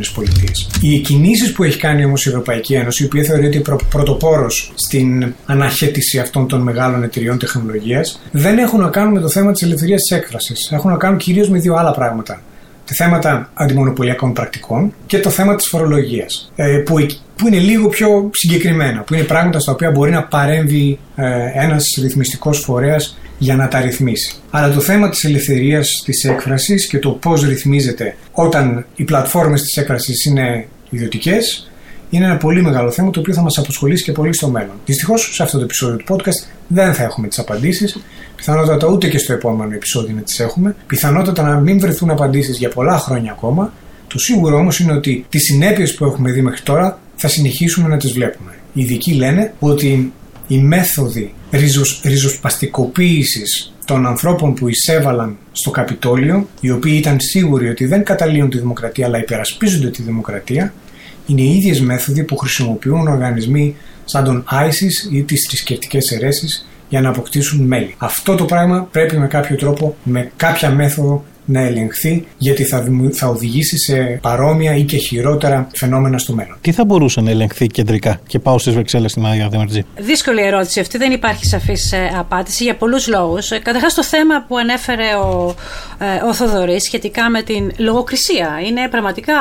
Οι κινήσεις που έχει κάνει όμως η Ευρωπαϊκή Ένωση, η οποία θεωρείται προ, πρωτοπόρος στην αναχέτηση αυτών των μεγάλων εταιριών τεχνολογίας, δεν έχουν να κάνουν με το θέμα της ελευθερίας τη έκφρασης. Έχουν να κάνουν κυρίως με δύο άλλα πράγματα τα θέματα αντιμονοπολιακών πρακτικών και το θέμα της φορολογίας ε, που, που είναι λίγο πιο συγκεκριμένα, που είναι πράγματα στα οποία μπορεί να παρέμβει ε, ένας ρυθμιστικός φορέας για να τα ρυθμίσει. Αλλά το θέμα της ελευθερίας της έκφρασης και το πώς ρυθμίζεται όταν οι πλατφόρμες της έκφρασης είναι ιδιωτικές είναι ένα πολύ μεγάλο θέμα το οποίο θα μας αποσχολήσει και πολύ στο μέλλον. Δυστυχώς σε αυτό το επεισόδιο του podcast δεν θα έχουμε τις απαντήσεις. Πιθανότατα ούτε και στο επόμενο επεισόδιο να τις έχουμε. Πιθανότατα να μην βρεθούν απαντήσεις για πολλά χρόνια ακόμα. Το σίγουρο όμως είναι ότι τις συνέπειες που έχουμε δει μέχρι τώρα θα συνεχίσουμε να τις βλέπουμε. Οι ειδικοί λένε ότι οι μέθοδοι ριζοσ, ριζοσπαστικοποίησης των ανθρώπων που εισέβαλαν στο Καπιτόλιο, οι οποίοι ήταν σίγουροι ότι δεν καταλύουν τη δημοκρατία αλλά υπερασπίζονται τη δημοκρατία, είναι οι ίδιες μέθοδοι που χρησιμοποιούν οργανισμοί σαν τον ISIS ή τις θρησκευτικές αιρέσεις για να αποκτήσουν μέλη. Αυτό το πράγμα πρέπει με κάποιο τρόπο, με κάποια μέθοδο να ελεγχθεί γιατί θα, θα οδηγήσει σε παρόμοια ή και χειρότερα φαινόμενα στο μέλλον. Τι θα μπορούσε να ελεγχθεί κεντρικά; Και πάω στις Βρυξέλλες στην Αγία Δεμαρτζή. Δύσκολη ερώτηση αυτή, δεν υπάρχει σαφής ε, απάντηση για πολλούς λόγους. Ε, Καταρχάς το θέμα που ανέφερε ο, ε, ο Θοδωρής σχετικά με την λογοκρισία. Είναι πραγματικά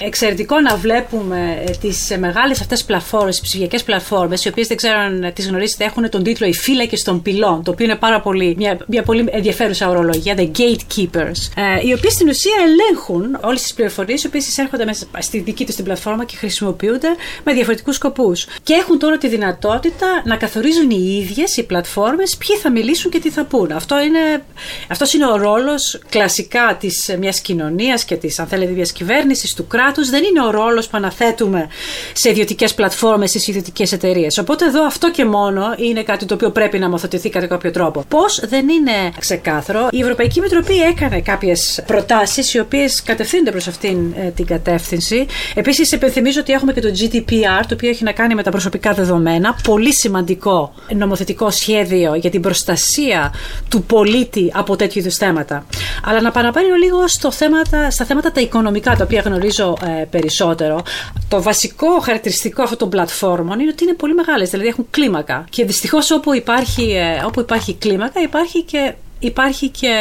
εξαιρετικό να βλέπουμε τις μεγάλες αυτές πλατφόρμε, τις ψηφιακές πλατφόρμε, οι οποίες δεν ξέρω αν τις γνωρίζετε, έχουν τον τίτλο Οι φύλακες των πυλών, το οποίο είναι πάρα πολύ, μια, μια πολύ ενδιαφέρουσα ορολογία, The Gatekeepers ε, οι οποίες στην ουσία ελέγχουν όλες τις πληροφορίες οι οποίες εισέρχονται μέσα στη δική τους την πλατφόρμα και χρησιμοποιούνται με διαφορετικούς σκοπούς. Και έχουν τώρα τη δυνατότητα να καθορίζουν οι ίδιες οι πλατφόρμες ποιοι θα μιλήσουν και τι θα πούν. Αυτό είναι, αυτός είναι ο ρόλος κλασικά της μιας κοινωνίας και της, αν θέλετε, διακυβέρνηση του κράτους. Δεν είναι ο ρόλος που αναθέτουμε σε ιδιωτικές πλατφόρμες, στι ιδιωτικές εταιρείες. Οπότε εδώ αυτό και μόνο είναι κάτι το οποίο πρέπει να μοθετηθεί κατά κάποιο τρόπο. Πώς δεν είναι ξεκάθαρο. Η Ευρωπαϊκή Μητροπή έκανε κάποιες προτάσεις οι οποίες κατευθύνονται προς αυτήν ε, την κατεύθυνση. Επίσης, υπενθυμίζω ότι έχουμε και το GDPR, το οποίο έχει να κάνει με τα προσωπικά δεδομένα. Πολύ σημαντικό νομοθετικό σχέδιο για την προστασία του πολίτη από τέτοιου είδους θέματα. Αλλά να παραπάνω λίγος στο θέματα, στα θέματα τα οικονομικά, τα οποία γνωρίζω ε, περισσότερο. Το βασικό χαρακτηριστικό αυτών των πλατφόρμων είναι ότι είναι πολύ μεγάλες, δηλαδή έχουν κλίμακα. Και δυστυχώς όπου, υπάρχει, ε, όπου υπάρχει κλίμακα, υπάρχει και υπάρχει και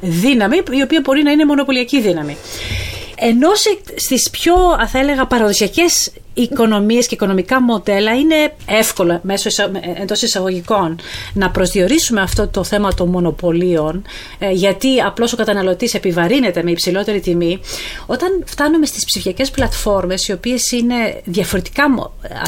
δύναμη η οποία μπορεί να είναι μονοπωλιακή δύναμη. Ενώ στις πιο, θα έλεγα, παραδοσιακές οικονομίες και οικονομικά μοντέλα είναι εύκολο μέσω εντός εισαγωγικών να προσδιορίσουμε αυτό το θέμα των μονοπωλίων ε, γιατί απλώς ο καταναλωτής επιβαρύνεται με υψηλότερη τιμή. Όταν φτάνουμε στις ψηφιακές πλατφόρμες οι οποίες είναι διαφορετικά,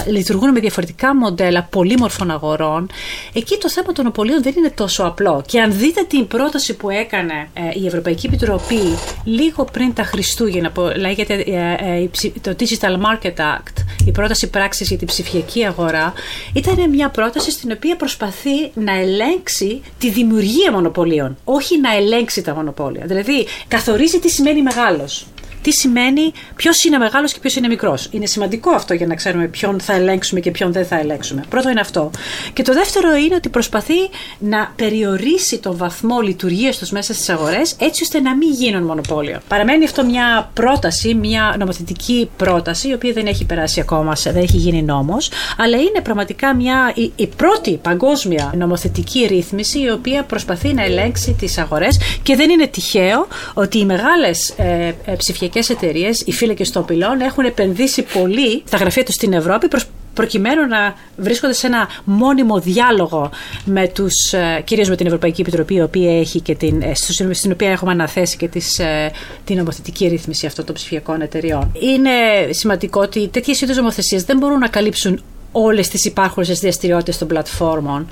λειτουργούν με διαφορετικά μοντέλα πολύμορφων αγορών εκεί το θέμα των μονοπωλίων δεν είναι τόσο απλό. Και αν δείτε την πρόταση που έκανε ε, η Ευρωπαϊκή Επιτροπή λίγο πριν τα Χριστούγεννα που λέγεται ε, το Digital Market Act η πρόταση πράξης για την ψηφιακή αγορά, ήταν μια πρόταση στην οποία προσπαθεί να ελέγξει τη δημιουργία μονοπωλίων, όχι να ελέγξει τα μονοπόλια. Δηλαδή, καθορίζει τι σημαίνει μεγάλος τι σημαίνει ποιος είναι μεγάλος και ποιος είναι μικρός. Είναι σημαντικό αυτό για να ξέρουμε ποιον θα ελέγξουμε και ποιον δεν θα ελέγξουμε. Πρώτο είναι αυτό. Και το δεύτερο είναι ότι προσπαθεί να περιορίσει τον βαθμό λειτουργίας τους μέσα στις αγορές έτσι ώστε να μην γίνουν μονοπόλιο. Παραμένει αυτό μια πρόταση, μια νομοθετική πρόταση, η οποία δεν έχει περάσει ακόμα, δεν έχει γίνει νόμος, αλλά είναι πραγματικά μια, η, η πρώτη παγκόσμια νομοθετική ρύθμιση η οποία προσπαθεί να ελέγξει τις αγορές και δεν είναι τυχαίο ότι οι μεγάλες ε, ε, ψηφιακές εταιρείες, οι φύλακε των πυλών, έχουν επενδύσει πολύ στα γραφεία τους στην Ευρώπη προκειμένου να βρίσκονται σε ένα μόνιμο διάλογο με τους, ε, κυρίως με την Ευρωπαϊκή Επιτροπή, η οποία έχει και την, ε, στην οποία έχουμε αναθέσει και τις, ε, την νομοθετική ρύθμιση αυτών των ψηφιακών εταιριών. Είναι σημαντικό ότι τέτοιες είδους νομοθεσίες δεν μπορούν να καλύψουν όλες τις υπάρχουσες δραστηριότητες των πλατφόρμων.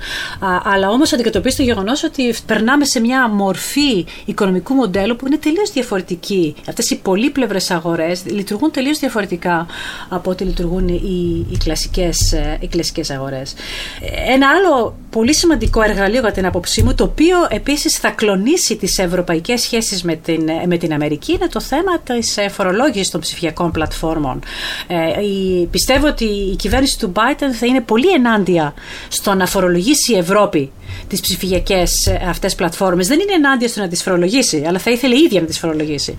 αλλά όμως αντικατοπίζει το γεγονός ότι περνάμε σε μια μορφή οικονομικού μοντέλου που είναι τελείως διαφορετική. Αυτές οι πολύπλευρες αγορές λειτουργούν τελείως διαφορετικά από ό,τι λειτουργούν οι, οι κλασικές οι κλασικές ε, αγορές. Ένα άλλο πολύ σημαντικό εργαλείο κατά την άποψή μου, το οποίο επίσης θα κλονίσει τις ευρωπαϊκές σχέσεις με την, με την Αμερική, είναι το θέμα της ε, φορολόγησης των ψηφιακών πλατφόρμων. Ε, πιστεύω ότι η κυβέρνηση του Biden θα είναι πολύ ενάντια στο να φορολογήσει η Ευρώπη τις ψηφιακές ε, αυτές πλατφόρμες. Δεν είναι ενάντια στο να τις φορολογήσει, αλλά θα ήθελε η ίδια να τις φορολογήσει.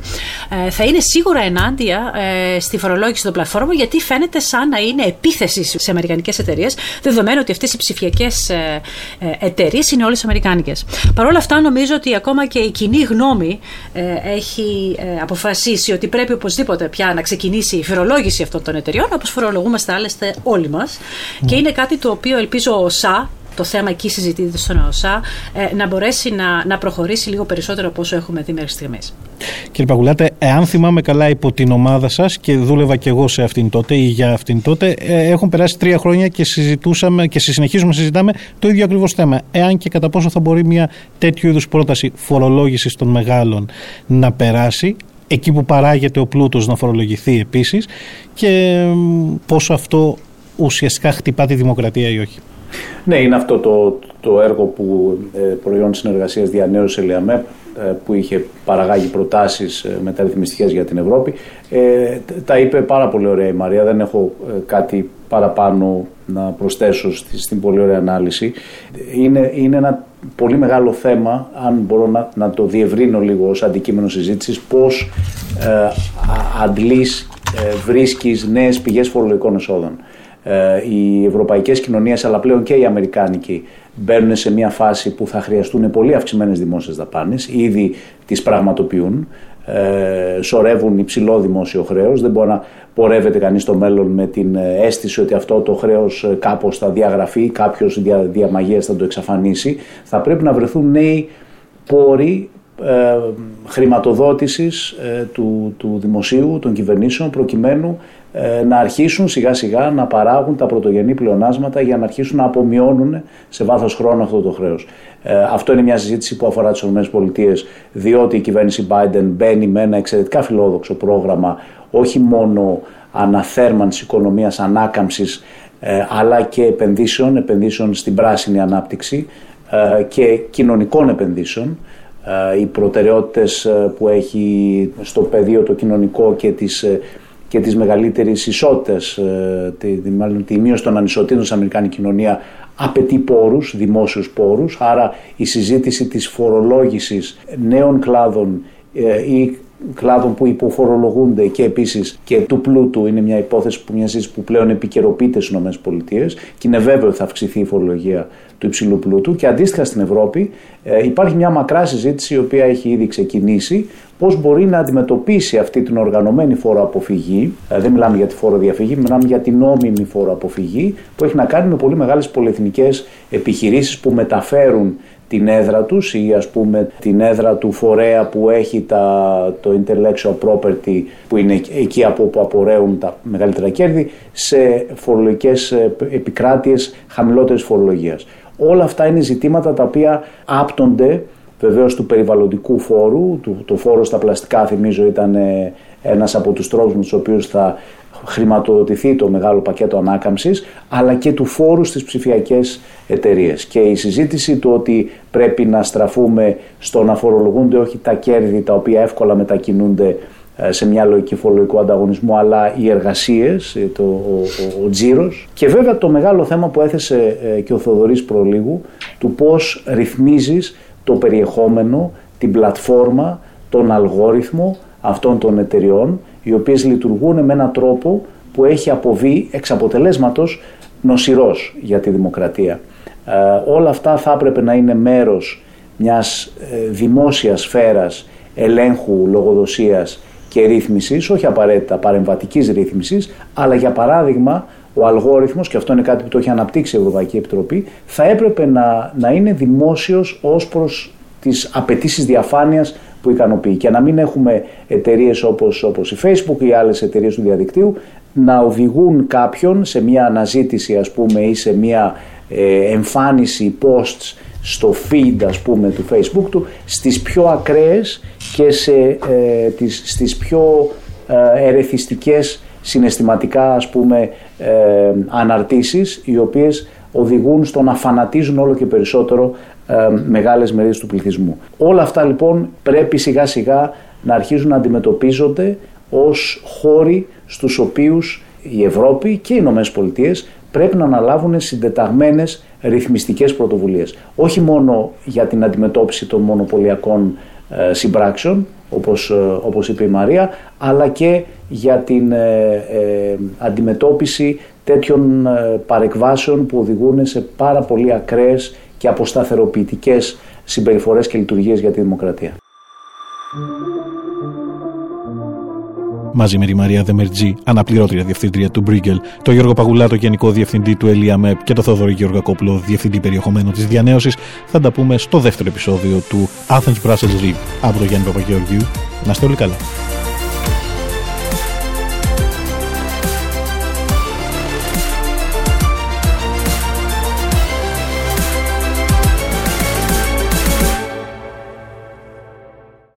Ε, θα είναι σίγουρα ενάντια ε, στη φορολόγηση των πλατφόρμων, γιατί φαίνεται σαν να είναι επίθεση σε αμερικανικές εταιρείες, δεδομένου ότι αυτές οι ψηφιακές ε, ε εταιρείες είναι όλες αμερικάνικες. Παρ' όλα αυτά, νομίζω ότι ακόμα και η κοινή γνώμη ε, έχει αποφασίσει ότι πρέπει οπωσδήποτε πια να ξεκινήσει η φορολόγηση αυτών των εταιρεών, όπως φορολογούμαστε άλλωστε όλοι μας. Και είναι κάτι το οποίο ελπίζω ο ΣΑ, το θέμα εκεί συζητείται στον ΟΣΑ, ε, να μπορέσει να, να προχωρήσει λίγο περισσότερο από όσο έχουμε δει μέχρι στιγμής. Κύριε Παγουλάτε, εάν θυμάμαι καλά υπό την ομάδα σας και δούλευα και εγώ σε αυτήν τότε ή για αυτήν τότε, ε, έχουν περάσει τρία χρόνια και συζητούσαμε και συνεχίζουμε να συζητάμε το ίδιο ακριβώς θέμα. Εάν και κατά πόσο θα μπορεί μια τέτοιου είδους πρόταση φορολόγησης των μεγάλων να περάσει, εκεί που παράγεται ο πλούτος να φορολογηθεί επίσης και πόσο αυτό ουσιαστικά χτυπά τη δημοκρατία ή όχι. Ναι, είναι αυτό το, το έργο που ε, προϊόν συνεργασίας διανέωσε η ΛΕΑΜΕΠ ε, που είχε παραγάγει προτάσεις ε, μεταρρυθμιστικές για την Ευρώπη. Ε, τα είπε πάρα πολύ ωραία η Μαρία, δεν έχω κάτι παραπάνω να προσθέσω στην πολύ ωραία ανάλυση. Είναι, είναι ένα πολύ μεγάλο θέμα, αν μπορώ να, να το διευρύνω λίγο ως αντικείμενο συζήτησης, πώς ε, αντλείς, ε, βρίσκεις νέες πηγές φορολογικών εσόδων. Ε, οι ευρωπαϊκές κοινωνίες αλλά πλέον και οι αμερικάνικοι μπαίνουν σε μια φάση που θα χρειαστούν πολύ αυξημένες δημόσιες δαπάνες, ήδη τις πραγματοποιούν, ε, σωρεύουν υψηλό δημόσιο χρέος, δεν μπορεί να πορεύεται κανείς στο μέλλον με την αίσθηση ότι αυτό το χρέος κάπως θα διαγραφεί, κάποιος δια, διαμαγείας θα το εξαφανίσει. Θα πρέπει να βρεθούν νέοι πόροι ε, χρηματοδότησης ε, του, του δημοσίου, των κυβερνήσεων προκειμένου ε, να αρχίσουν σιγά σιγά να παράγουν τα πρωτογενή πλεονάσματα για να αρχίσουν να απομειώνουν σε βάθος χρόνου αυτό το χρέος. Ε, αυτό είναι μια συζήτηση που αφορά τις ΗΠΑ διότι η κυβέρνηση Biden μπαίνει με ένα εξαιρετικά φιλόδοξο πρόγραμμα όχι μόνο αναθέρμανσης οικονομίας, ανάκαμψης ε, αλλά και επενδύσεων, επενδύσεων στην πράσινη ανάπτυξη ε, και κοινωνικών επενδύσεων οι προτεραιότητες που έχει στο πεδίο το κοινωνικό και τις και της μεγαλύτερης ισότητας, ε, τη, μάλλον τη μείωση των ανισοτήτων στην Αμερικάνικη κοινωνία απαιτεί πόρους, δημόσιους πόρους, άρα η συζήτηση της φορολόγησης νέων κλάδων ε, ή κλάδων που υποφορολογούνται και επίσης και του πλούτου είναι μια υπόθεση που, μιας που πλέον επικαιροποιείται στις ΗΠΑ και είναι βέβαιο ότι θα αυξηθεί η φορολογία του υψηλού πλούτου. Και αντίστοιχα στην Ευρώπη ε, υπάρχει μια μακρά συζήτηση η οποία έχει ήδη ξεκινήσει πώς μπορεί να αντιμετωπίσει αυτή την οργανωμένη φοροαποφυγή, ε, δεν μιλάμε για τη φοροδιαφυγή, μιλάμε για την νόμιμη φοροαποφυγή, που έχει να κάνει με πολύ μεγάλες πολυεθνικές επιχειρήσεις που μεταφέρουν την έδρα τους ή ας πούμε την έδρα του φορέα που έχει τα, το intellectual property που είναι εκεί από όπου απορρέουν τα μεγαλύτερα κέρδη σε φορολογικές ε, επικράτειες χαμηλότερης φορολογίας. Όλα αυτά είναι ζητήματα τα οποία άπτονται βεβαίως του περιβαλλοντικού φόρου, του, το φόρο στα πλαστικά θυμίζω ήταν ε, ένας από τους τρόπους με τους οποίους θα χρηματοδοτηθεί το μεγάλο πακέτο ανάκαμψης αλλά και του φόρου στις ψηφιακές εταιρείες. Και η συζήτηση του ότι πρέπει να στραφούμε στο να φορολογούνται όχι τα κέρδη τα οποία εύκολα μετακινούνται ε, σε μια λογική φορολογικού ανταγωνισμού αλλά οι εργασίες, ε, το, ο, ο, ο τζίρος. Και βέβαια το μεγάλο θέμα που έθεσε ε, και ο Θοδωρής προλίγου του πώς ρυθμίζεις το περιεχόμενο, την πλατφόρμα, τον αλγόριθμο αυτών των εταιριών οι οποίες λειτουργούν με έναν τρόπο που έχει αποβεί εξ αποτελέσματος νοσηρός για τη δημοκρατία. Ε, όλα αυτά θα έπρεπε να είναι μέρος μιας ε, δημόσιας σφαίρας ελέγχου, λογοδοσίας και ρύθμισης, όχι απαραίτητα παρεμβατικής ρύθμισης, αλλά για παράδειγμα ο αλγόριθμος, και αυτό είναι κάτι που το έχει αναπτύξει η Ευρωπαϊκή Επιτροπή, θα έπρεπε να, να είναι δημόσιος ως προς τις απαιτήσεις διαφάνειας που ικανοποιεί. Και να μην έχουμε εταιρείες όπως, όπως η Facebook ή άλλες εταιρείες του διαδικτύου να οδηγούν κάποιον σε μια αναζήτηση ας πούμε ή σε μια ε, εμφάνιση posts στο feed ας πούμε του Facebook του στις πιο ακραίες και σε, ε, τις, στις πιο ε, ερεθιστικές συναισθηματικά ας πούμε ε, αναρτήσεις οι οποίες οδηγούν στο να φανατίζουν όλο και περισσότερο ε, μεγάλες μερίδες του πληθυσμού. Όλα αυτά λοιπόν πρέπει σιγά σιγά να αρχίζουν να αντιμετωπίζονται ως χώροι στους οποίους η Ευρώπη και οι Ηνωμένες Πολιτείες πρέπει να αναλάβουν συντεταγμένες ρυθμιστικές πρωτοβουλίες. Όχι μόνο για την αντιμετώπιση των μονοπωλιακών ε, συμπράξεων, όπως, ε, όπως είπε η Μαρία, αλλά και για την ε, αντιμετώπιση τέτοιων παρεκβάσεων που οδηγούν σε πάρα πολύ ακραίες και αποσταθεροποιητικές συμπεριφορές και λειτουργίες για τη δημοκρατία. Μαζί με τη Μαρία Δεμερτζή, αναπληρώτρια διευθύντρια του Μπρίγκελ, το Γιώργο Παγουλάτο, γενικό διευθυντή του ΕΛΙΑΜΕΠ και το Θοδωρή Γεωργακόπουλο, διευθυντή περιεχομένου της Διανέωσης, θα τα πούμε στο δεύτερο επεισόδιο του Athens Brussels Reap. Αύριο Γιάννη Παπαγεωργίου. Να είστε όλοι καλά.